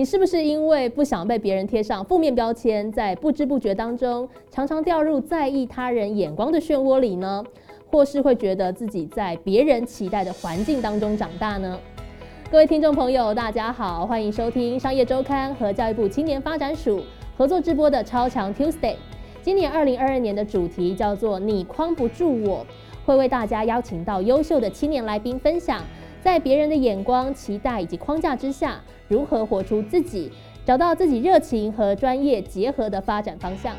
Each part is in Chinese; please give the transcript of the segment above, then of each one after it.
你是不是因为不想被别人贴上负面标签，在不知不觉当中常常掉入在意他人眼光的漩涡里呢？或是会觉得自己在别人期待的环境当中长大呢？各位听众朋友，大家好，欢迎收听商业周刊和教育部青年发展署合作直播的超强 Tuesday。今年二零二二年的主题叫做“你框不住我”，会为大家邀请到优秀的青年来宾分享，在别人的眼光、期待以及框架之下，如何活出自己，找到自己热情和专业结合的发展方向。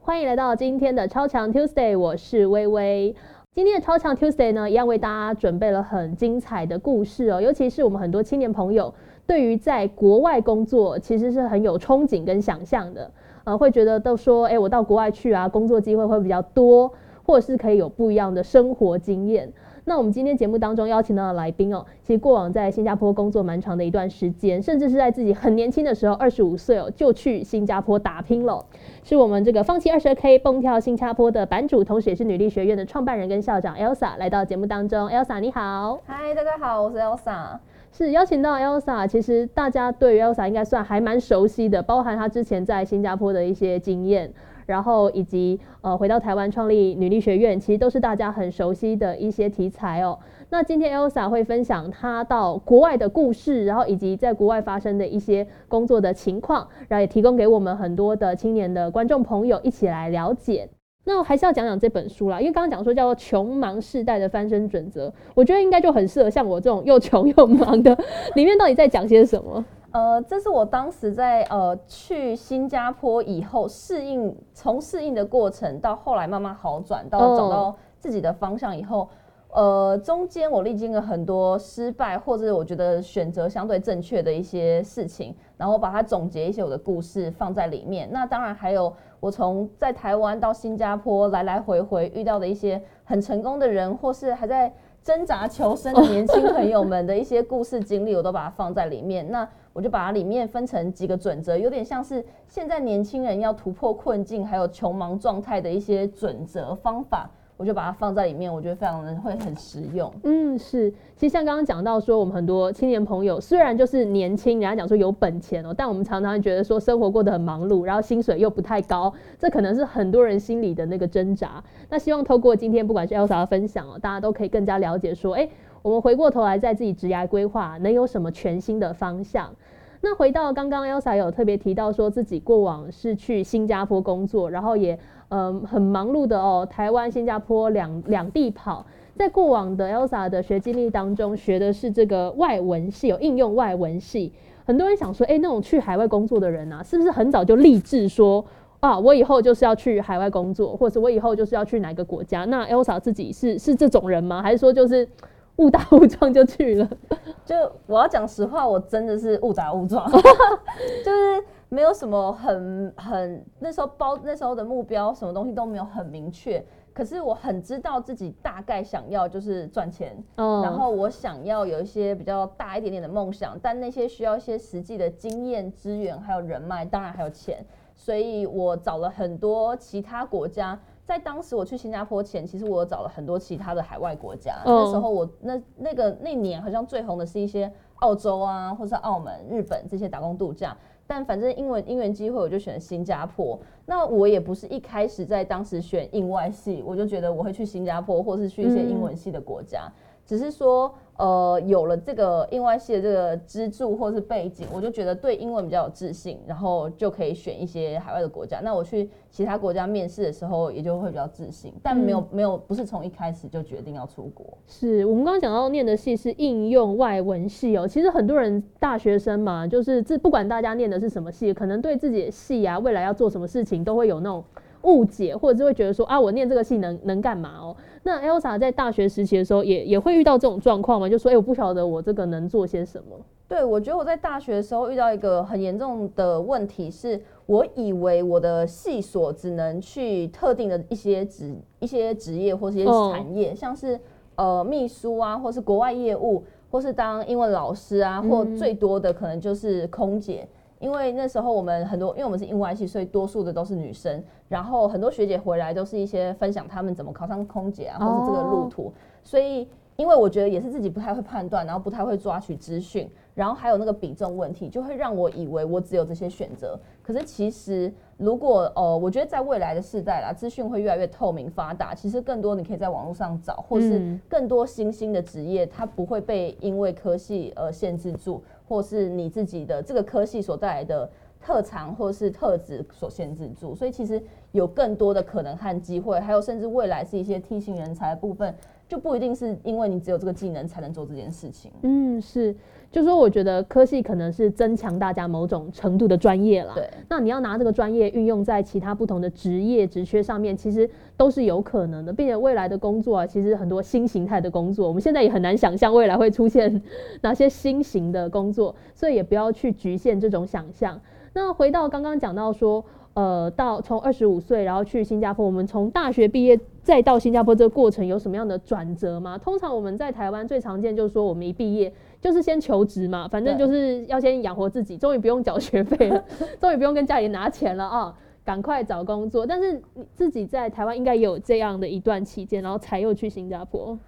欢迎来到今天的超强 Tuesday，我是微微。今天的超强 Tuesday 呢，一样为大家准备了很精彩的故事哦。尤其是我们很多青年朋友，对于在国外工作，其实是很有憧憬跟想象的。呃，会觉得都说，哎，我到国外去啊，工作机会会比较多，或者是可以有不一样的生活经验。那我们今天节目当中邀请到的来宾哦，其实过往在新加坡工作蛮长的一段时间，甚至是在自己很年轻的时候，二十五岁哦就去新加坡打拼了，是我们这个放弃二十二 K 蹦跳新加坡的版主，同时也是女力学院的创办人跟校长 Elsa 来到节目当中，Elsa 你好，嗨，大家好，我是 Elsa，是邀请到 Elsa，其实大家对于 Elsa 应该算还蛮熟悉的，包含她之前在新加坡的一些经验。然后以及呃回到台湾创立女力学院，其实都是大家很熟悉的一些题材哦。那今天 Elsa 会分享她到国外的故事，然后以及在国外发生的一些工作的情况，然后也提供给我们很多的青年的观众朋友一起来了解。那我还是要讲讲这本书啦，因为刚刚讲说叫做“穷忙世代的翻身准则”，我觉得应该就很适合像我这种又穷又忙的。里面到底在讲些什么？呃，这是我当时在呃去新加坡以后适应，从适应的过程到后来慢慢好转，到找到自己的方向以后，呃，中间我历经了很多失败，或者我觉得选择相对正确的一些事情，然后把它总结一些我的故事放在里面。那当然还有我从在台湾到新加坡来来回回遇到的一些很成功的人，或是还在挣扎求生的年轻朋友们的一些故事经历，我都把它放在里面。那我就把它里面分成几个准则，有点像是现在年轻人要突破困境，还有穷忙状态的一些准则方法，我就把它放在里面，我觉得非常的会很实用。嗯，是。其实像刚刚讲到说，我们很多青年朋友虽然就是年轻，人家讲说有本钱哦，但我们常常觉得说生活过得很忙碌，然后薪水又不太高，这可能是很多人心里的那个挣扎。那希望透过今天不管是 Elsa 的分享哦，大家都可以更加了解说，哎。我们回过头来，在自己职涯规划能有什么全新的方向？那回到刚刚 Elsa 有特别提到，说自己过往是去新加坡工作，然后也嗯很忙碌的哦，台湾、新加坡两两地跑。在过往的 Elsa 的学经历当中，学的是这个外文系，有应用外文系。很多人想说，哎，那种去海外工作的人啊，是不是很早就立志说啊，我以后就是要去海外工作，或者我以后就是要去哪个国家？那 Elsa 自己是是这种人吗？还是说就是？误打误撞就去了，就我要讲实话，我真的是误打误撞，就是没有什么很很那时候包那时候的目标，什么东西都没有很明确。可是我很知道自己大概想要就是赚钱，然后我想要有一些比较大一点点的梦想，但那些需要一些实际的经验资源，还有人脉，当然还有钱，所以我找了很多其他国家。在当时我去新加坡前，其实我找了很多其他的海外国家。那时候我那那个那年好像最红的是一些澳洲啊，或者是澳门、日本这些打工度假。但反正英文因缘机会，我就选新加坡。那我也不是一开始在当时选英外系，我就觉得我会去新加坡，或是去一些英文系的国家，只是说。呃，有了这个英外系的这个支柱或是背景，我就觉得对英文比较有自信，然后就可以选一些海外的国家。那我去其他国家面试的时候，也就会比较自信，但没有没有不是从一开始就决定要出国。是我们刚刚讲到念的系是应用外文系哦。其实很多人大学生嘛，就是这不管大家念的是什么系，可能对自己的系啊，未来要做什么事情，都会有那种误解，或者是会觉得说啊，我念这个系能能干嘛哦？那 Elsa 在大学时期的时候，也也会遇到这种状况吗？就说，哎，我不晓得我这个能做些什么。对，我觉得我在大学的时候遇到一个很严重的问题，是我以为我的系所只能去特定的一些职、一些职业或是一些产业，像是呃秘书啊，或是国外业务，或是当英文老师啊，或最多的可能就是空姐。因为那时候我们很多，因为我们是英文系，所以多数的都是女生。然后很多学姐回来都是一些分享他们怎么考上空姐啊，或是这个路途。所以，因为我觉得也是自己不太会判断，然后不太会抓取资讯，然后还有那个比重问题，就会让我以为我只有这些选择。可是其实，如果呃，我觉得在未来的世代啦，资讯会越来越透明发达，其实更多你可以在网络上找，或是更多新兴的职业，它不会被因为科系而限制住。或是你自己的这个科系所带来的特长或是特质所限制住，所以其实有更多的可能和机会，还有甚至未来是一些 T 型人才的部分，就不一定是因为你只有这个技能才能做这件事情。嗯，是。就说我觉得科系可能是增强大家某种程度的专业了。对。那你要拿这个专业运用在其他不同的职业职缺上面，其实都是有可能的，并且未来的工作啊，其实很多新形态的工作，我们现在也很难想象未来会出现 哪些新型的工作，所以也不要去局限这种想象。那回到刚刚讲到说。呃，到从二十五岁，然后去新加坡。我们从大学毕业再到新加坡这个过程有什么样的转折吗？通常我们在台湾最常见就是说，我们一毕业就是先求职嘛，反正就是要先养活自己，终于不用缴学费了，终于不用跟家里拿钱了啊，赶快找工作。但是你自己在台湾应该也有这样的一段期间，然后才又去新加坡。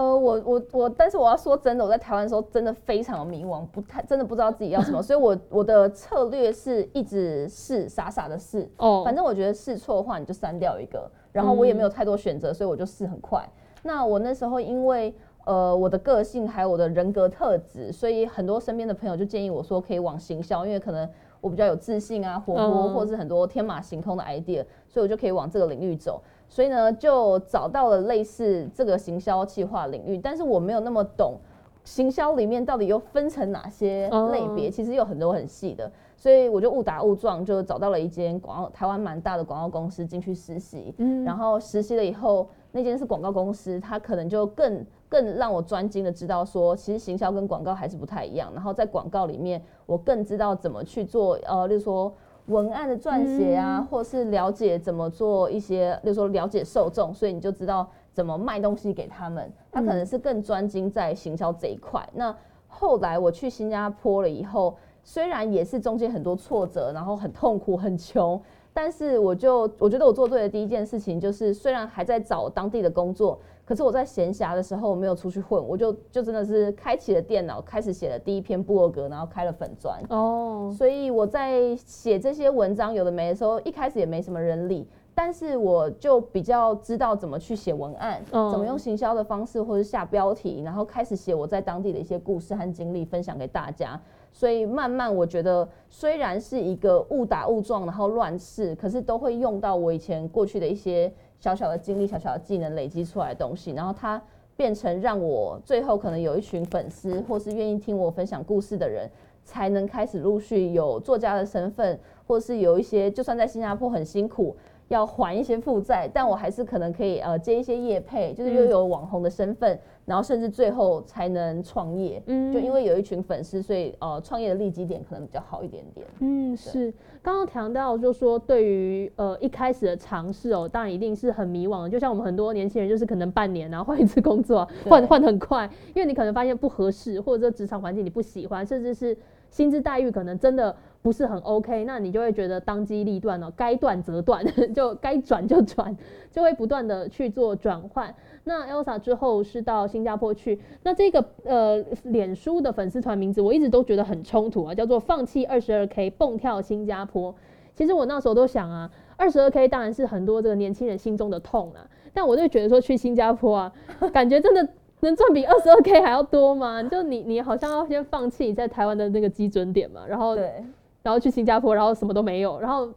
呃，我我我，但是我要说真的，我在台湾的时候真的非常的迷惘，不太真的不知道自己要什么，所以我我的策略是一直试，傻傻的试，哦，反正我觉得试错的话你就删掉一个，然后我也没有太多选择，所以我就试很快。那我那时候因为呃我的个性还有我的人格特质，所以很多身边的朋友就建议我说可以往行销，因为可能我比较有自信啊，活泼，或是很多天马行空的 idea，所以我就可以往这个领域走。所以呢，就找到了类似这个行销企划领域，但是我没有那么懂行销里面到底又分成哪些类别，其实有很多很细的，所以我就误打误撞就找到了一间广告台湾蛮大的广告公司进去实习，嗯，然后实习了以后，那间是广告公司，它可能就更更让我专精的知道说，其实行销跟广告还是不太一样，然后在广告里面，我更知道怎么去做，呃，例如说。文案的撰写啊，或是了解怎么做一些，比如说了解受众，所以你就知道怎么卖东西给他们。他可能是更专精在行销这一块。那后来我去新加坡了以后，虽然也是中间很多挫折，然后很痛苦、很穷，但是我就我觉得我做对的第一件事情就是，虽然还在找当地的工作。可是我在闲暇的时候我没有出去混，我就就真的是开启了电脑，开始写了第一篇部落格，然后开了粉砖。哦，所以我在写这些文章，有的没的时候，一开始也没什么人理，但是我就比较知道怎么去写文案，怎么用行销的方式或者下标题，然后开始写我在当地的一些故事和经历，分享给大家。所以慢慢我觉得，虽然是一个误打误撞，然后乱试，可是都会用到我以前过去的一些。小小的经历、小小的技能累积出来的东西，然后它变成让我最后可能有一群粉丝，或是愿意听我分享故事的人，才能开始陆续有作家的身份，或是有一些就算在新加坡很辛苦。要还一些负债，但我还是可能可以呃接一些业配，就是又有网红的身份，然后甚至最后才能创业。嗯，就因为有一群粉丝，所以呃创业的利基点可能比较好一点点。嗯，是。刚刚谈到就说对于呃一开始的尝试哦，当然一定是很迷惘的。就像我们很多年轻人，就是可能半年然后换一次工作，换换很快，因为你可能发现不合适，或者说职场环境你不喜欢，甚至是薪资待遇可能真的。不是很 OK，那你就会觉得当机立断哦，该断则断，就该转就转，就会不断的去做转换。那 Elsa 之后是到新加坡去，那这个呃脸书的粉丝团名字我一直都觉得很冲突啊，叫做放弃二十二 K 蹦跳新加坡。其实我那时候都想啊，二十二 K 当然是很多这个年轻人心中的痛啊，但我就觉得说去新加坡啊，感觉真的能赚比二十二 K 还要多吗？就你你好像要先放弃在台湾的那个基准点嘛，然后对。然后去新加坡，然后什么都没有，然后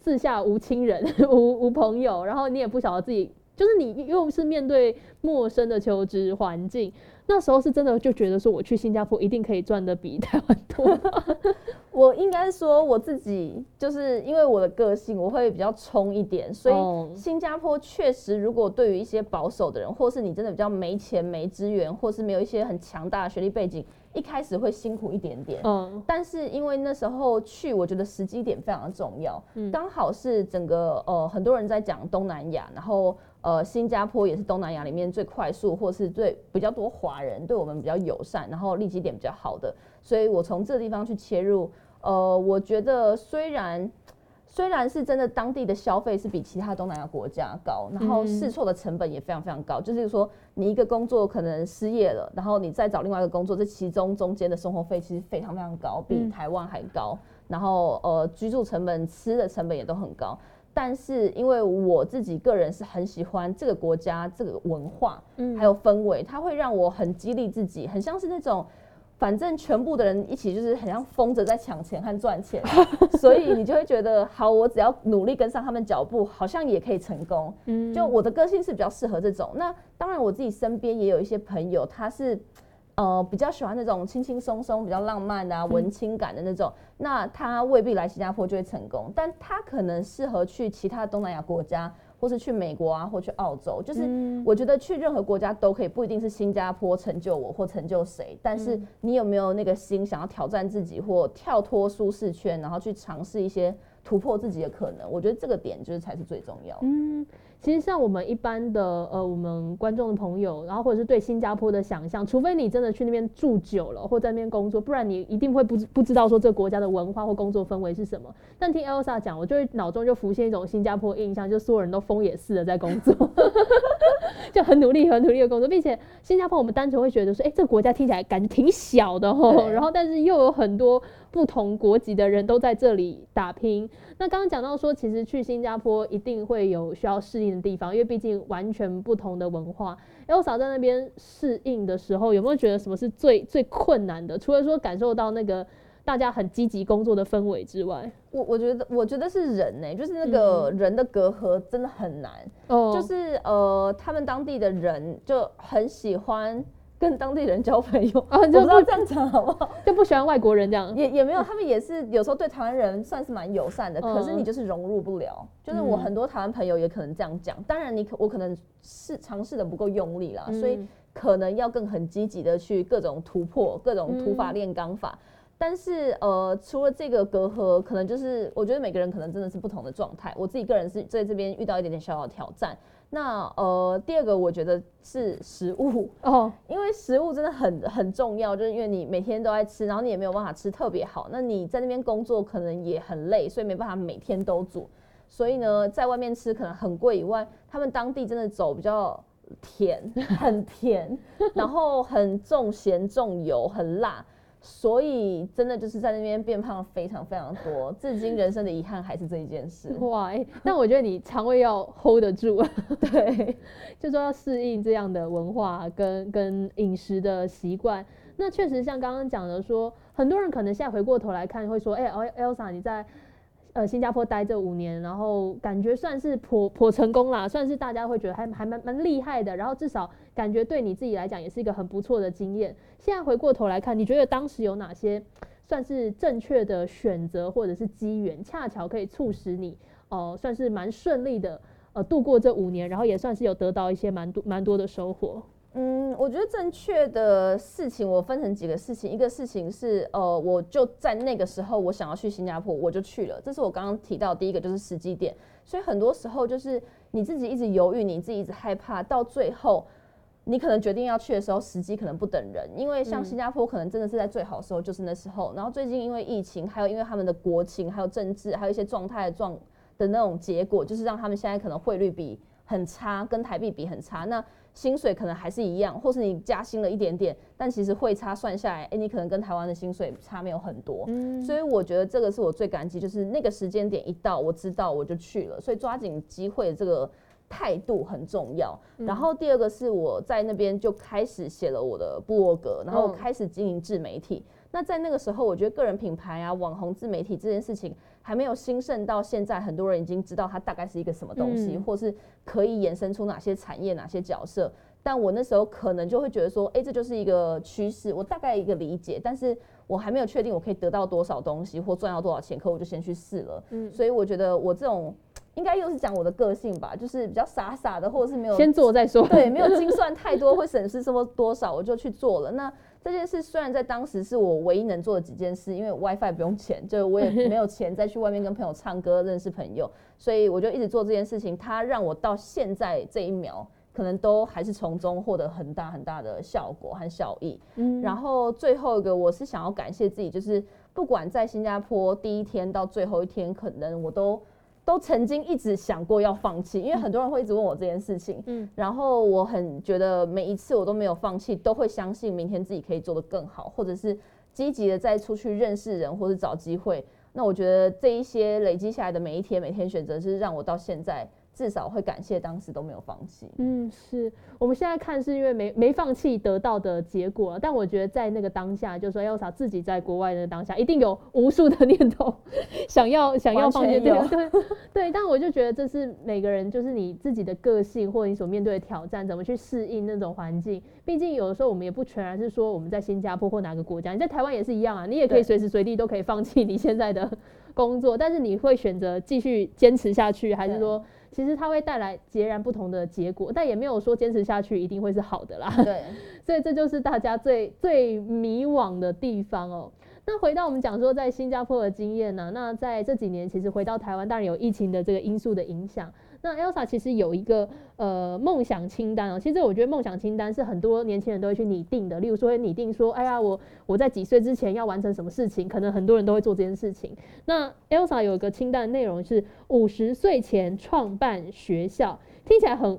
四下无亲人、无无朋友，然后你也不晓得自己，就是你又是面对陌生的求职环境，那时候是真的就觉得说，我去新加坡一定可以赚的比台湾多。我应该说我自己，就是因为我的个性，我会比较冲一点，所以新加坡确实，如果对于一些保守的人，或是你真的比较没钱、没资源，或是没有一些很强大的学历背景。一开始会辛苦一点点，嗯，但是因为那时候去，我觉得时机点非常的重要，嗯，刚好是整个呃很多人在讲东南亚，然后呃新加坡也是东南亚里面最快速或是最比较多华人对我们比较友善，然后利基点比较好的，所以我从这个地方去切入，呃，我觉得虽然虽然是真的当地的消费是比其他东南亚国家高，然后试错的成本也非常非常高，就是说你一个工作可能失业了，然后你再找另外一个工作，这其中中间的生活费其实非常非常高，比台湾还高，然后呃居住成本、吃的成本也都很高。但是因为我自己个人是很喜欢这个国家这个文化，嗯，还有氛围，它会让我很激励自己，很像是那种，反正全部的人一起就是很像疯着在抢钱和赚钱，所以你就会觉得，好，我只要努力跟上他们脚步，好像也可以成功。嗯，就我的个性是比较适合这种。那当然我自己身边也有一些朋友，他是。呃，比较喜欢那种轻轻松松、比较浪漫啊，文青感的那种。那他未必来新加坡就会成功，但他可能适合去其他东南亚国家，或是去美国啊，或去澳洲。就是我觉得去任何国家都可以，不一定是新加坡成就我或成就谁。但是你有没有那个心，想要挑战自己或跳脱舒适圈，然后去尝试一些突破自己的可能？我觉得这个点就是才是最重要的。嗯。其实像我们一般的呃，我们观众的朋友，然后或者是对新加坡的想象，除非你真的去那边住久了或在那边工作，不然你一定会不不知道说这个国家的文化或工作氛围是什么。但听 Elsa 讲，我就会脑中就浮现一种新加坡印象，就所有人都疯也似的在工作，就很努力很努力的工作，并且新加坡我们单纯会觉得说，哎，这个国家听起来感觉挺小的吼，然后但是又有很多。不同国籍的人都在这里打拼。那刚刚讲到说，其实去新加坡一定会有需要适应的地方，因为毕竟完全不同的文化。Elsa 在那边适应的时候，有没有觉得什么是最最困难的？除了说感受到那个大家很积极工作的氛围之外，我我觉得我觉得是人呢，就是那个人的隔阂真的很难。哦，就是呃，他们当地的人就很喜欢。跟当地人交朋友啊，就不知道这样讲好不好？就不喜欢外国人这样，也也没有，他们也是有时候对台湾人算是蛮友善的，可是你就是融入不了。就是我很多台湾朋友也可能这样讲，当然你可我可能是尝试的不够用力啦，所以可能要更很积极的去各种突破，各种土法炼钢法。但是呃，除了这个隔阂，可能就是我觉得每个人可能真的是不同的状态。我自己个人是在这边遇到一点点小小的挑战。那呃，第二个我觉得是食物哦，因为食物真的很很重要，就是因为你每天都在吃，然后你也没有办法吃特别好。那你在那边工作可能也很累，所以没办法每天都煮。所以呢，在外面吃可能很贵以外，他们当地真的走比较甜，很甜，然后很重咸重油，很辣。所以真的就是在那边变胖非常非常多，至今人生的遗憾还是这一件事。哇，但我觉得你肠胃要 hold 得住，对，就说要适应这样的文化跟跟饮食的习惯。那确实像刚刚讲的说，很多人可能现在回过头来看会说，哎，Elsa 你在。呃，新加坡待这五年，然后感觉算是颇颇成功啦，算是大家会觉得还还蛮蛮厉害的。然后至少感觉对你自己来讲也是一个很不错的经验。现在回过头来看，你觉得当时有哪些算是正确的选择或者是机缘，恰巧可以促使你呃算是蛮顺利的呃度过这五年，然后也算是有得到一些蛮多蛮多的收获。嗯，我觉得正确的事情我分成几个事情，一个事情是，呃，我就在那个时候我想要去新加坡，我就去了。这是我刚刚提到第一个，就是时机点。所以很多时候就是你自己一直犹豫，你自己一直害怕，到最后你可能决定要去的时候，时机可能不等人。因为像新加坡可能真的是在最好的时候就是那时候，然后最近因为疫情，还有因为他们的国情，还有政治，还有一些状态状的那种结果，就是让他们现在可能汇率比很差，跟台币比很差。那薪水可能还是一样，或是你加薪了一点点，但其实汇差算下来，哎，你可能跟台湾的薪水差没有很多。嗯，所以我觉得这个是我最感激，就是那个时间点一到，我知道我就去了，所以抓紧机会这个态度很重要。然后第二个是我在那边就开始写了我的部落格，然后开始经营自媒体。那在那个时候，我觉得个人品牌啊、网红自媒体这件事情还没有兴盛到现在，很多人已经知道它大概是一个什么东西，或是可以衍生出哪些产业、哪些角色。但我那时候可能就会觉得说，哎，这就是一个趋势，我大概一个理解，但是我还没有确定我可以得到多少东西或赚到多少钱，可我就先去试了。嗯，所以我觉得我这种。应该又是讲我的个性吧，就是比较傻傻的，或者是没有先做再说，对，没有精算太多，会损失什么多少，我就去做了。那这件事虽然在当时是我唯一能做的几件事，因为 WiFi 不用钱，就我也 没有钱再去外面跟朋友唱歌认识朋友，所以我就一直做这件事情。它让我到现在这一秒，可能都还是从中获得很大很大的效果和效益。嗯，然后最后一个，我是想要感谢自己，就是。不管在新加坡第一天到最后一天，可能我都都曾经一直想过要放弃，因为很多人会一直问我这件事情，嗯，然后我很觉得每一次我都没有放弃，都会相信明天自己可以做得更好，或者是积极的再出去认识人或者找机会。那我觉得这一些累积下来的每一天，每天选择是让我到现在。至少会感谢当时都没有放弃。嗯，是我们现在看是因为没没放弃得到的结果，但我觉得在那个当下，就是说 Elsa 自己在国外的当下，一定有无数的念头 想要想要放弃掉。对对，但我就觉得这是每个人就是你自己的个性或你所面对的挑战，怎么去适应那种环境。毕竟有的时候我们也不全然是说我们在新加坡或哪个国家，你在台湾也是一样啊，你也可以随时随地都可以放弃你现在的工作，但是你会选择继续坚持下去，还是说？其实它会带来截然不同的结果，但也没有说坚持下去一定会是好的啦。对，所以这就是大家最最迷惘的地方哦。那回到我们讲说在新加坡的经验呢，那在这几年其实回到台湾，当然有疫情的这个因素的影响。那 Elsa 其实有一个呃梦想清单哦，其实我觉得梦想清单是很多年轻人都会去拟定的。例如说会拟定说，哎呀，我我在几岁之前要完成什么事情，可能很多人都会做这件事情。那 Elsa 有一个清单的内容是五十岁前创办学校，听起来很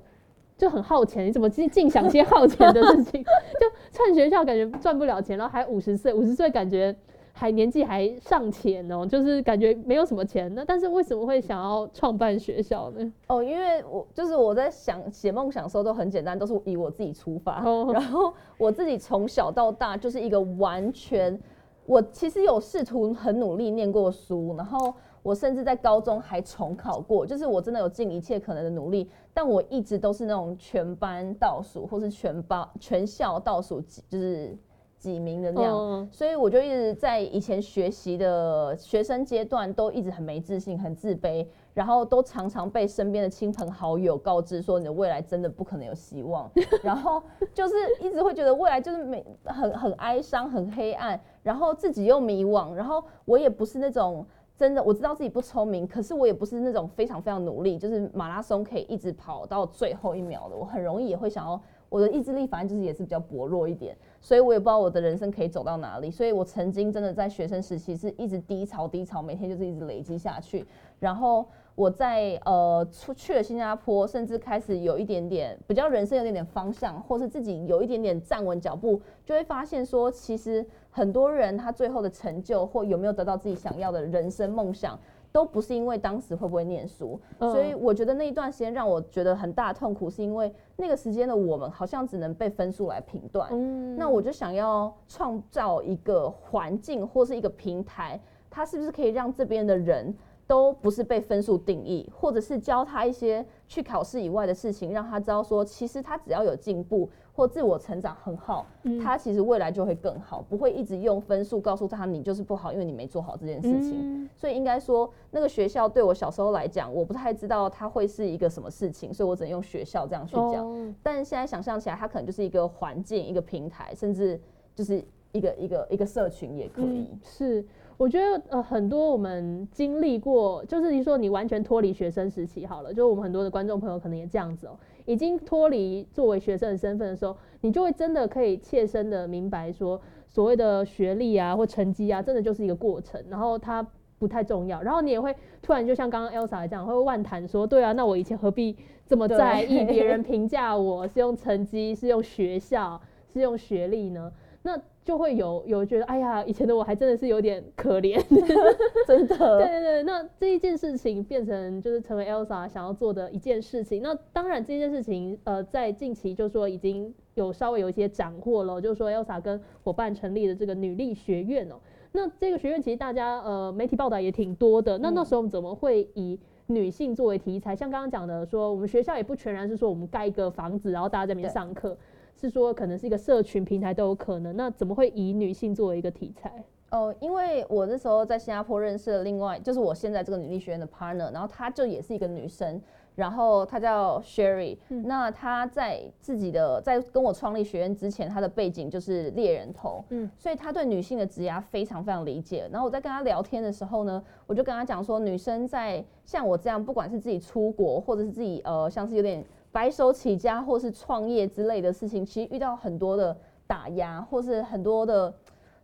就很耗钱，你怎么尽尽想些耗钱的事情？就创学校感觉赚不了钱，然后还五十岁，五十岁感觉。还年纪还尚浅哦，就是感觉没有什么钱。那但是为什么会想要创办学校呢？哦，因为我就是我在想写梦想的时候都很简单，都是以我自己出发。然后我自己从小到大就是一个完全，我其实有试图很努力念过书，然后我甚至在高中还重考过，就是我真的有尽一切可能的努力，但我一直都是那种全班倒数或是全班全校倒数，就是。几名的那样，所以我就一直在以前学习的学生阶段都一直很没自信、很自卑，然后都常常被身边的亲朋好友告知说你的未来真的不可能有希望，然后就是一直会觉得未来就是没很很哀伤、很黑暗，然后自己又迷惘，然后我也不是那种真的我知道自己不聪明，可是我也不是那种非常非常努力，就是马拉松可以一直跑到最后一秒的，我很容易也会想要。我的意志力反正就是也是比较薄弱一点，所以我也不知道我的人生可以走到哪里。所以我曾经真的在学生时期是一直低潮低潮，每天就是一直累积下去。然后我在呃出去了新加坡，甚至开始有一点点比较人生有点点方向，或是自己有一点点站稳脚步，就会发现说，其实很多人他最后的成就或有没有得到自己想要的人生梦想。都不是因为当时会不会念书，所以我觉得那一段时间让我觉得很大的痛苦，是因为那个时间的我们好像只能被分数来评断。那我就想要创造一个环境或是一个平台，它是不是可以让这边的人？都不是被分数定义，或者是教他一些去考试以外的事情，让他知道说，其实他只要有进步或自我成长很好，他其实未来就会更好，不会一直用分数告诉他你就是不好，因为你没做好这件事情。所以应该说，那个学校对我小时候来讲，我不太知道它会是一个什么事情，所以我只能用学校这样去讲。但现在想象起来，它可能就是一个环境、一个平台，甚至就是一个一个一个社群也可以。是。我觉得呃很多我们经历过，就是你说你完全脱离学生时期好了，就是我们很多的观众朋友可能也这样子哦，已经脱离作为学生的身份的时候，你就会真的可以切身的明白说，所谓的学历啊或成绩啊，真的就是一个过程，然后它不太重要，然后你也会突然就像刚刚 Elsa 这样，会万谈说，对啊，那我以前何必这么在意别人评价我是用成绩，是用学校，是用学历呢？那就会有有觉得，哎呀，以前的我还真的是有点可怜，真的。对对对，那这一件事情变成就是成为 Elsa 想要做的一件事情。那当然这件事情，呃，在近期就说已经有稍微有一些斩获了，就是说 Elsa 跟伙伴成立的这个女力学院哦。那这个学院其实大家呃媒体报道也挺多的。那那时候我们怎么会以女性作为题材？像刚刚讲的说，我们学校也不全然是说我们盖一个房子，然后大家在里面上课。是说可能是一个社群平台都有可能，那怎么会以女性作为一个题材？哦，因为我那时候在新加坡认识了另外，就是我现在这个女力学院的 partner，然后她就也是一个女生，然后她叫 Sherry，那她在自己的在跟我创立学院之前，她的背景就是猎人头，嗯，所以她对女性的职涯非常非常理解。然后我在跟她聊天的时候呢，我就跟她讲说，女生在像我这样，不管是自己出国，或者是自己呃，像是有点。白手起家或是创业之类的事情，其实遇到很多的打压，或是很多的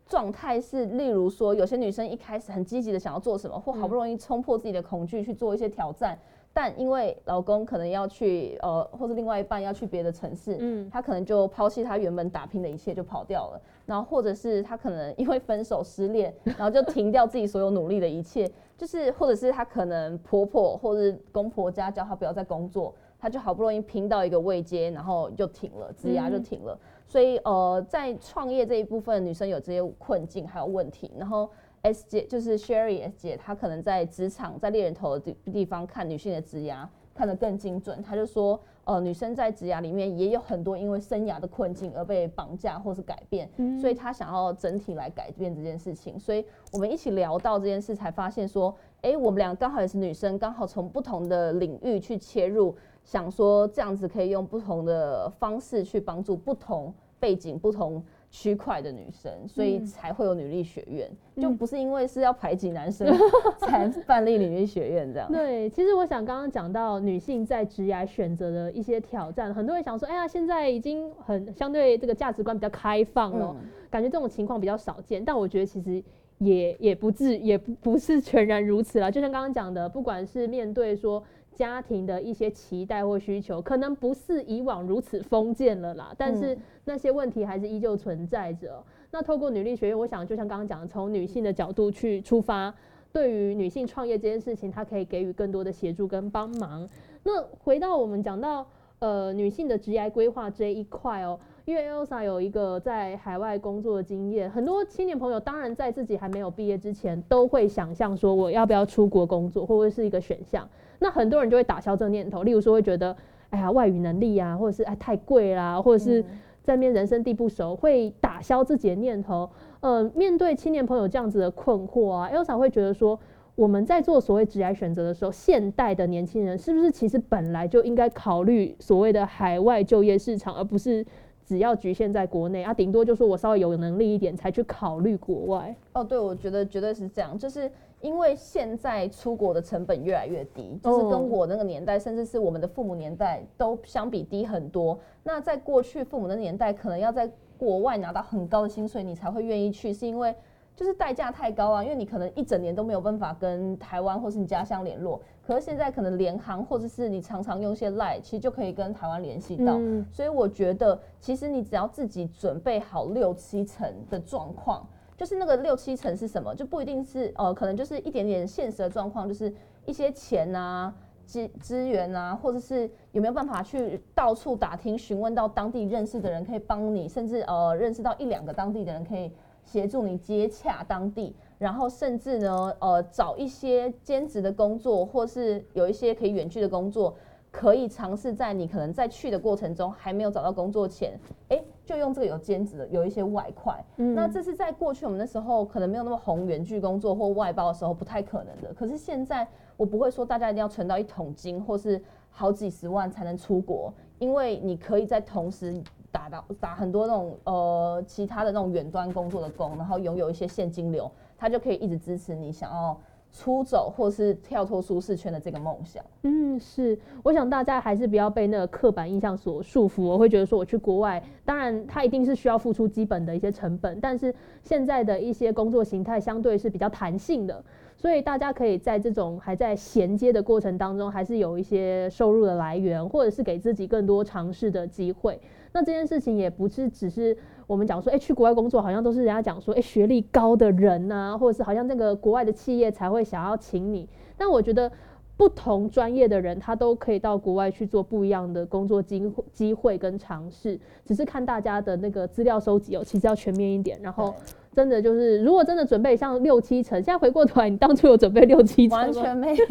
状态是，例如说，有些女生一开始很积极的想要做什么，或好不容易冲破自己的恐惧去做一些挑战，但因为老公可能要去呃，或是另外一半要去别的城市，嗯，他可能就抛弃他原本打拼的一切就跑掉了，然后或者是他可能因为分手失恋，然后就停掉自己所有努力的一切，就是或者是他可能婆婆或者公婆家叫他不要再工作。他就好不容易拼到一个位阶，然后就停了，职涯就停了。所以呃，在创业这一部分，女生有这些困境还有问题。然后 S 姐就是 Sherry S 姐，她可能在职场在猎人头的地地方看女性的职涯看得更精准。她就说，呃，女生在职涯里面也有很多因为生涯的困境而被绑架或是改变，所以她想要整体来改变这件事情。所以我们一起聊到这件事，才发现说，哎，我们俩刚好也是女生，刚好从不同的领域去切入。想说这样子可以用不同的方式去帮助不同背景、不同区块的女生，所以才会有女力学院，就不是因为是要排挤男生 才办立女力学院这样。对，其实我想刚刚讲到女性在职涯选择的一些挑战，很多人想说，哎呀，现在已经很相对这个价值观比较开放了，感觉这种情况比较少见。但我觉得其实也也不至也不不是全然如此啦。就像刚刚讲的，不管是面对说。家庭的一些期待或需求，可能不是以往如此封建了啦，但是那些问题还是依旧存在着。那透过女力学院，我想就像刚刚讲的，从女性的角度去出发，对于女性创业这件事情，它可以给予更多的协助跟帮忙。那回到我们讲到呃女性的职业规划这一块哦。因为 Elsa 有一个在海外工作的经验，很多青年朋友当然在自己还没有毕业之前，都会想象说我要不要出国工作，会不会是一个选项？那很多人就会打消这个念头，例如说会觉得，哎呀，外语能力啊，或者是哎太贵啦，或者是在面人生地不熟，会打消自己的念头。呃，面对青年朋友这样子的困惑啊，Elsa 会觉得说，我们在做所谓职业选择的时候，现代的年轻人是不是其实本来就应该考虑所谓的海外就业市场，而不是？只要局限在国内啊，顶多就说我稍微有能力一点才去考虑国外。哦，对，我觉得绝对是这样，就是因为现在出国的成本越来越低，就是跟我那个年代，甚至是我们的父母年代都相比低很多。那在过去父母的年代，可能要在国外拿到很高的薪水，你才会愿意去，是因为。就是代价太高啊，因为你可能一整年都没有办法跟台湾或是你家乡联络，可是现在可能联航或者是你常常用些 Line，其实就可以跟台湾联系到。所以我觉得，其实你只要自己准备好六七成的状况，就是那个六七成是什么，就不一定是呃，可能就是一点点现实的状况，就是一些钱啊、资资源啊，或者是有没有办法去到处打听询问到当地认识的人可以帮你，甚至呃认识到一两个当地的人可以。协助你接洽当地，然后甚至呢，呃，找一些兼职的工作，或是有一些可以远距的工作，可以尝试在你可能在去的过程中还没有找到工作前，哎，就用这个有兼职的，有一些外快。嗯，那这是在过去我们那时候可能没有那么红远距工作或外包的时候不太可能的。可是现在我不会说大家一定要存到一桶金或是好几十万才能出国，因为你可以在同时。打到打很多那种呃其他的那种远端工作的工，然后拥有一些现金流，它就可以一直支持你想要出走或是跳脱舒适圈的这个梦想。嗯，是，我想大家还是不要被那个刻板印象所束缚。我会觉得说我去国外，当然他一定是需要付出基本的一些成本，但是现在的一些工作形态相对是比较弹性的，所以大家可以在这种还在衔接的过程当中，还是有一些收入的来源，或者是给自己更多尝试的机会。那这件事情也不是只是我们讲说，哎，去国外工作好像都是人家讲说，哎，学历高的人呐，或者是好像那个国外的企业才会想要请你。但我觉得不同专业的人，他都可以到国外去做不一样的工作机、机会跟尝试，只是看大家的那个资料收集哦，其实要全面一点，然后。真的就是，如果真的准备像六七成，现在回过头来，你当初有准备六七成完全没有，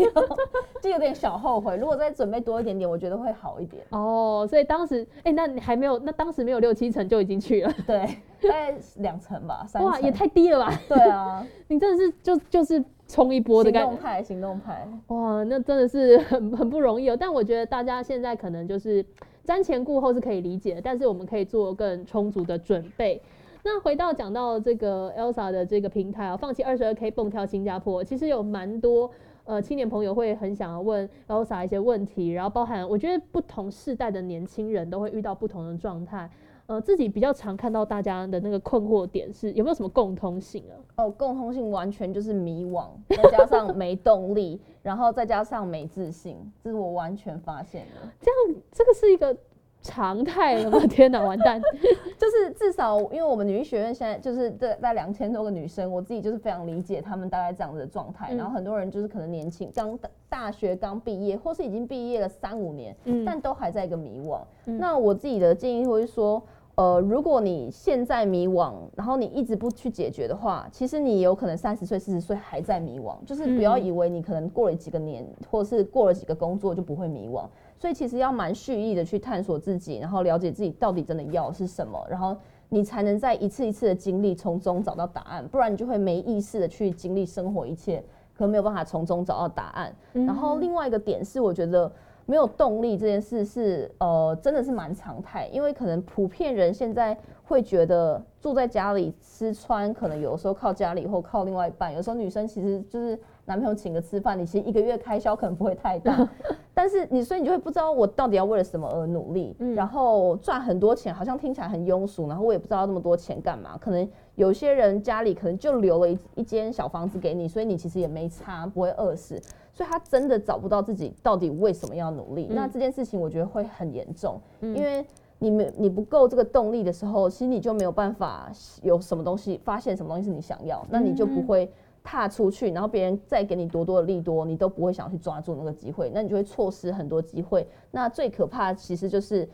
就有点小后悔。如果再准备多一点点，我觉得会好一点。哦，所以当时，哎，那你还没有，那当时没有六七成就已经去了？对，大概两成吧，三哇，也太低了吧？对啊，你真的是就就是冲一波的感觉。行动派，行动派。哇，那真的是很很不容易哦。但我觉得大家现在可能就是瞻前顾后是可以理解的，但是我们可以做更充足的准备。那回到讲到这个 Elsa 的这个平台啊，放弃二十二 K 蹦跳新加坡，其实有蛮多呃青年朋友会很想要问 Elsa 一些问题，然后包含我觉得不同世代的年轻人都会遇到不同的状态。呃，自己比较常看到大家的那个困惑点是有没有什么共通性啊？哦，共通性完全就是迷惘，再加上没动力，然后再加上没自信，这是我完全发现的。这样，这个是一个常态了吗？天哪，完蛋！就是至少，因为我们女医学院现在就是在在两千多个女生，我自己就是非常理解她们大概这样子的状态。然后很多人就是可能年轻，刚大学刚毕业，或是已经毕业了三五年，但都还在一个迷惘。那我自己的建议会说。呃，如果你现在迷惘，然后你一直不去解决的话，其实你有可能三十岁、四十岁还在迷惘。就是不要以为你可能过了几个年，或者是过了几个工作就不会迷惘。所以其实要蛮蓄意的去探索自己，然后了解自己到底真的要是什么，然后你才能在一次一次的经历从中找到答案。不然你就会没意识的去经历生活一切，可能没有办法从中找到答案。然后另外一个点是，我觉得。没有动力这件事是呃，真的是蛮常态，因为可能普遍人现在会觉得住在家里吃穿，可能有时候靠家里或靠另外一半，有时候女生其实就是男朋友请个吃饭，你其实一个月开销可能不会太大，但是你所以你就会不知道我到底要为了什么而努力，然后赚很多钱，好像听起来很庸俗，然后我也不知道那么多钱干嘛，可能有些人家里可能就留了一一间小房子给你，所以你其实也没差，不会饿死。所以他真的找不到自己到底为什么要努力，那这件事情我觉得会很严重，因为你没你不够这个动力的时候，其实你就没有办法有什么东西发现什么东西是你想要，那你就不会踏出去，然后别人再给你多多的利多，你都不会想去抓住那个机会，那你就会错失很多机会。那最可怕其实就是。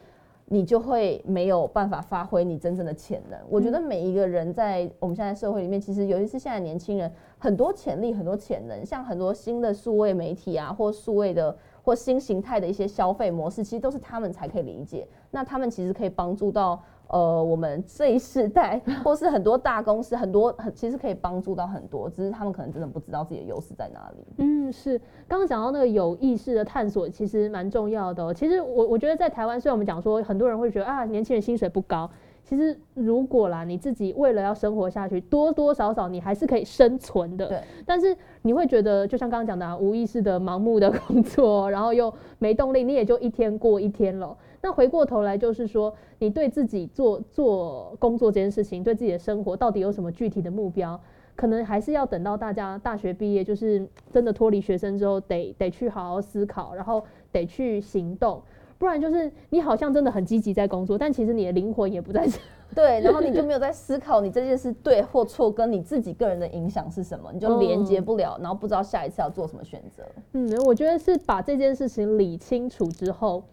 你就会没有办法发挥你真正的潜能。我觉得每一个人在我们现在社会里面，其实尤其是现在年轻人，很多潜力、很多潜能，像很多新的数位媒体啊，或数位的或新形态的一些消费模式，其实都是他们才可以理解。那他们其实可以帮助到。呃，我们这一世代，或是很多大公司，很多很其实可以帮助到很多，只是他们可能真的不知道自己的优势在哪里。嗯，是。刚刚讲到那个有意识的探索，其实蛮重要的。其实我我觉得在台湾，虽然我们讲说很多人会觉得啊，年轻人薪水不高。其实，如果啦，你自己为了要生活下去，多多少少你还是可以生存的。对。但是你会觉得，就像刚刚讲的，啊无意识的盲目的工作，然后又没动力，你也就一天过一天了。那回过头来，就是说，你对自己做做工作这件事情，对自己的生活到底有什么具体的目标？可能还是要等到大家大学毕业，就是真的脱离学生之后，得得去好好思考，然后得去行动。不然就是你好像真的很积极在工作，但其实你的灵魂也不在这。对，然后你就没有在思考你这件事对或错，跟你自己个人的影响是什么，你就连接不了，然后不知道下一次要做什么选择。嗯，我觉得是把这件事情理清楚之后。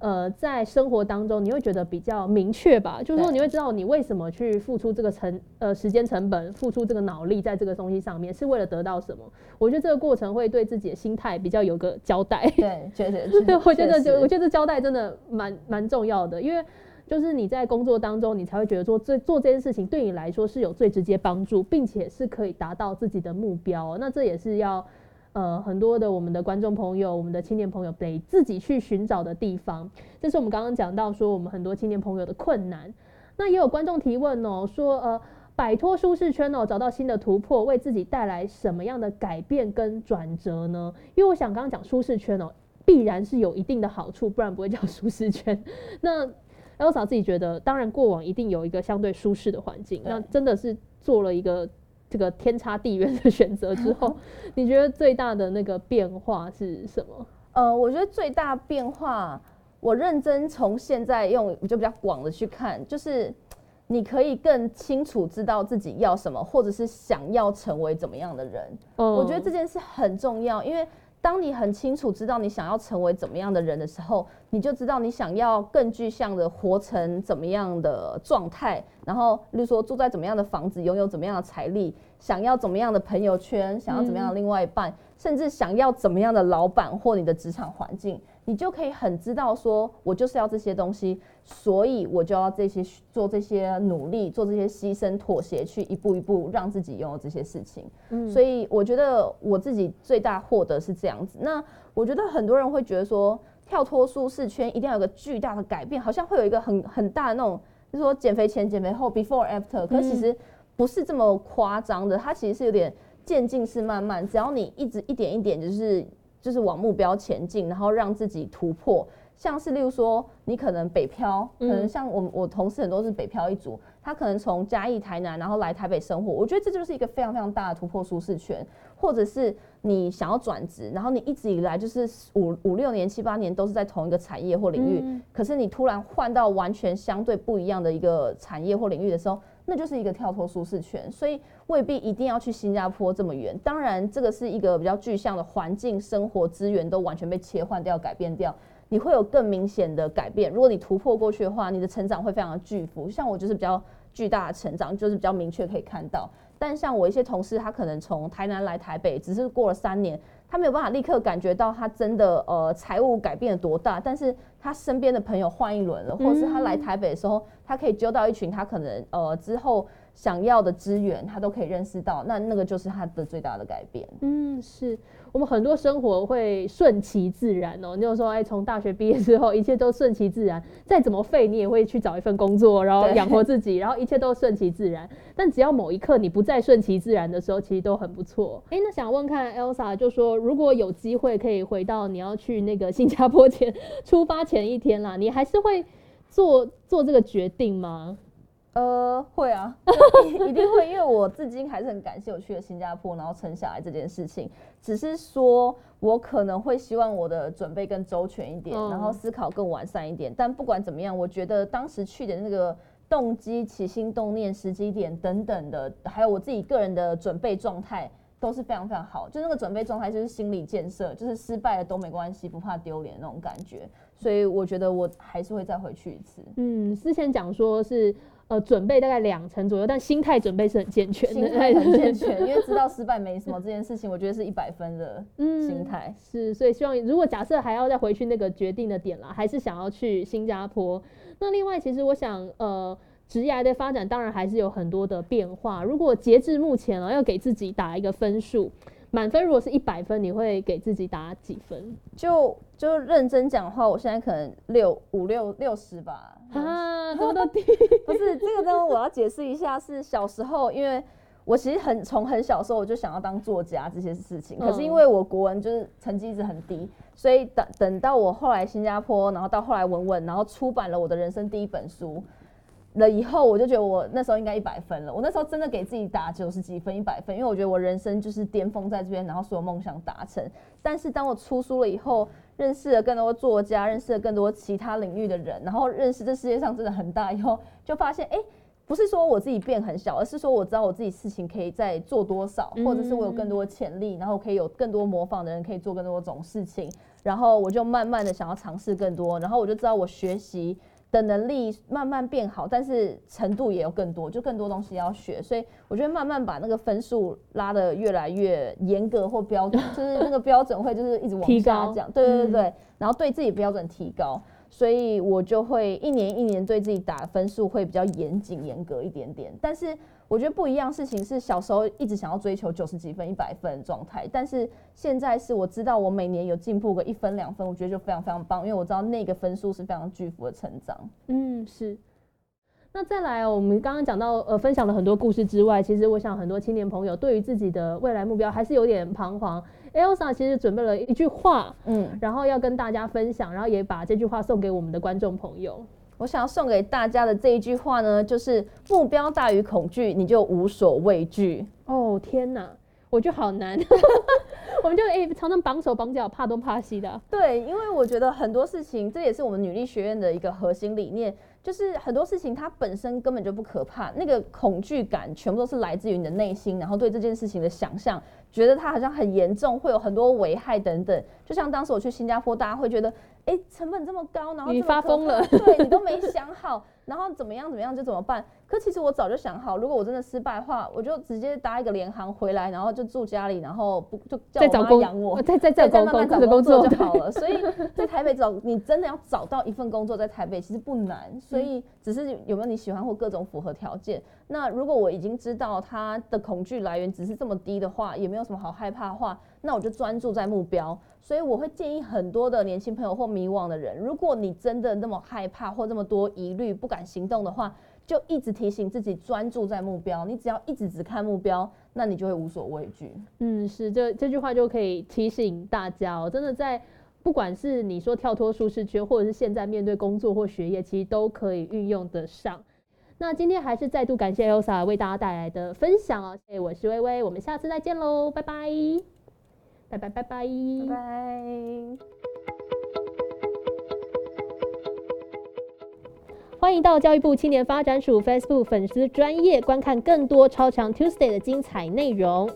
呃，在生活当中，你会觉得比较明确吧？就是说，你会知道你为什么去付出这个成呃时间成本，付出这个脑力在这个东西上面，是为了得到什么？我觉得这个过程会对自己的心态比较有个交代。对，确实，我觉得就我觉得这交代真的蛮蛮重要的，因为就是你在工作当中，你才会觉得说，这做这件事情对你来说是有最直接帮助，并且是可以达到自己的目标。那这也是要。呃，很多的我们的观众朋友，我们的青年朋友得自己去寻找的地方，这是我们刚刚讲到说我们很多青年朋友的困难。那也有观众提问哦，说呃，摆脱舒适圈哦，找到新的突破，为自己带来什么样的改变跟转折呢？因为我想刚刚讲舒适圈哦，必然是有一定的好处，不然不会叫舒适圈。那 Elsa 自己觉得，当然过往一定有一个相对舒适的环境，那真的是做了一个。这个天差地远的选择之后，你觉得最大的那个变化是什么？呃，我觉得最大变化，我认真从现在用就比较广的去看，就是你可以更清楚知道自己要什么，或者是想要成为怎么样的人。我觉得这件事很重要，因为。当你很清楚知道你想要成为怎么样的人的时候，你就知道你想要更具象的活成怎么样的状态。然后，例如说住在怎么样的房子，拥有怎么样的财力，想要怎么样的朋友圈，想要怎么样的另外一半，甚至想要怎么样的老板或你的职场环境。你就可以很知道说，我就是要这些东西，所以我就要这些做这些努力，做这些牺牲妥协，去一步一步让自己拥有这些事情。嗯，所以我觉得我自己最大获得是这样子。那我觉得很多人会觉得说，跳脱舒适圈一定要有个巨大的改变，好像会有一个很很大的那种，就是说减肥前、减肥后，before after。可其实不是这么夸张的，它其实是有点渐进式、慢慢，只要你一直一点一点，就是。就是往目标前进，然后让自己突破。像是例如说，你可能北漂，可能嗯。像我我同事很多是北漂一族，他可能从嘉义、台南，然后来台北生活，我觉得这就是一个非常非常大的突破舒适圈，或者是你想要转职，然后你一直以来就是五五六年、七八年都是在同一个产业或领域，嗯。可是你突然换到完全相对不一样的一个产业或领域的时候，那就是一个跳脱舒适圈，所以未必一定要去新加坡这么远。当然，这个是一个比较具象的环境、生活资源都完全被切换掉、改变掉，你会有更明显的改变。如果你突破过去的话，你的成长会非常的巨幅。像我就是比较巨大的成长，就是比较明确可以看到。但像我一些同事，他可能从台南来台北，只是过了三年，他没有办法立刻感觉到他真的呃财务改变了多大，但是他身边的朋友换一轮了，或者是他来台北的时候，他可以揪到一群他可能呃之后想要的资源，他都可以认识到，那那个就是他的最大的改变。嗯，是我们很多生活会顺其自然哦。你有说，哎，从大学毕业之后，一切都顺其自然，再怎么废，你也会去找一份工作，然后养活自己，然后一切都顺其自然。但只要某一刻你不再顺其自然的时候，其实都很不错。哎，那想问看 Elsa，就说如果有机会可以回到你要去那个新加坡前 出发前一天啦，你还是会做做这个决定吗？呃，会啊，一一定会，因为我至今还是很感谢我去了新加坡，然后撑下来这件事情。只是说我可能会希望我的准备更周全一点，嗯然后思考更完善一点。但不管怎么样，我觉得当时去的那个动机、起心动念、时机点等等的，还有我自己个人的准备状态。都是非常非常好，就那个准备状态就是心理建设，就是失败了都没关系，不怕丢脸那种感觉。所以我觉得我还是会再回去一次。嗯，之前讲说是呃准备大概两成左右，但心态准备是很健全的，心态很健 全，因为知道失败没什么这件事情，我觉得是一百分的嗯心态。是，所以希望如果假设还要再回去那个决定的点啦，还是想要去新加坡。那另外，其实我想，呃，职涯的发展当然还是有很多的变化。如果截至目前啊，要给自己打一个分数，满分如果是一百分，你会给自己打几分？就就认真讲话，我现在可能六五六六十吧。啊，这么多低，不是这个呢，我要解释一下，是小时候，因为我其实很从很小时候我就想要当作家这些事情，可是因嗯为我国文就是成绩一直很低，所以等等到我后来新加坡，然后到后来文文，然后出版了我的人生第一本书。了以后，我就觉得我那时候应该一百分了。我那时候真的给自己打九十几分、一百分，因为我觉得我人生就是巅峰在这边，然后所有梦想达成。但是当我出书了以后，认识了更多作家，认识了更多其他领域的人，然后认识这世界上真的很大以后，就发现，哎、不是说我自己变很小，而是说我知道我自己事情可以再做多少，或者是我有更多的潜力，然后可以有更多模仿的人可以做更多种事情，然后我就慢慢的想要尝试更多，然后我就知道我学习的能力慢慢变好，但是程度也有更多，就更多东西要学，所以我觉得慢慢把那个分数拉得越来越严格或标准，就是那个标准会就是一直往高下降，对对对嗯。对，然后对自己标准提高。所以我就会一年一年对自己打分数会比较严谨严格一点点，但是我觉得不一样事情是小时候一直想要追求九十几分、一百分的状态，但是现在是我知道我每年有进步个一分两分，我觉得就非常非常棒，因为我知道那个分数是非常巨幅的成长。嗯，是。那再来哦，我们刚刚讲到呃，分享了很多故事之外，其实我想很多青年朋友对于自己的未来目标还是有点彷徨。Elsa 其实准备了一句话，嗯，然后要跟大家分享，然后也把这句话送给我们的观众朋友。我想要送给大家的这一句话呢，就是目标大于恐惧，你就无所畏惧。哦天哪，我觉得好难，我们就哎、常常绑手绑脚，怕东怕西的啊。对，因为我觉得很多事情，这也是我们女力学院的一个核心理念，就是很多事情它本身根本就不可怕，那个恐惧感全部都是来自于你的内心，然后对这件事情的想象，觉得它好像很严重，会有很多危害等等。就像当时我去新加坡，大家会觉得，哎、成本这么高，然后你发疯了对你都没想好，然后怎么样怎么样就怎么办。可其实我早就想好，如果我真的失败的话，我就直接搭一个联航回来，然后就住家里，然后不就叫我再找工妈养我，再再，再再慢慢找作工作就好了。所以在台北找你真的要找到一份工作，在台北其实不难，所以只是有没有你喜欢或各种符合条件。那如果我已经知道他的恐惧来源只是这么低的话，也没有什么好害怕的话，那我就专注在目标。所以我会建议很多的年轻朋友或迷惘的人，如果你真的那么害怕或这么多疑虑不敢行动的话，就一直提醒自己专注在目标。你只要一直只看目标，那你就会无所畏惧。嗯，是这这句话就可以提醒大家哦，真的在不管是你说跳脱舒适圈，或者是现在面对工作或学业，其实都可以运用得上。那今天还是再度感谢 Elsa 为大家带来的分享哦。哎，我是微微，我们下次再见喽，拜拜，拜拜拜拜拜拜。欢迎到教育部青年发展署 Facebook 粉丝专业观看更多超强 Tuesday 的精彩内容。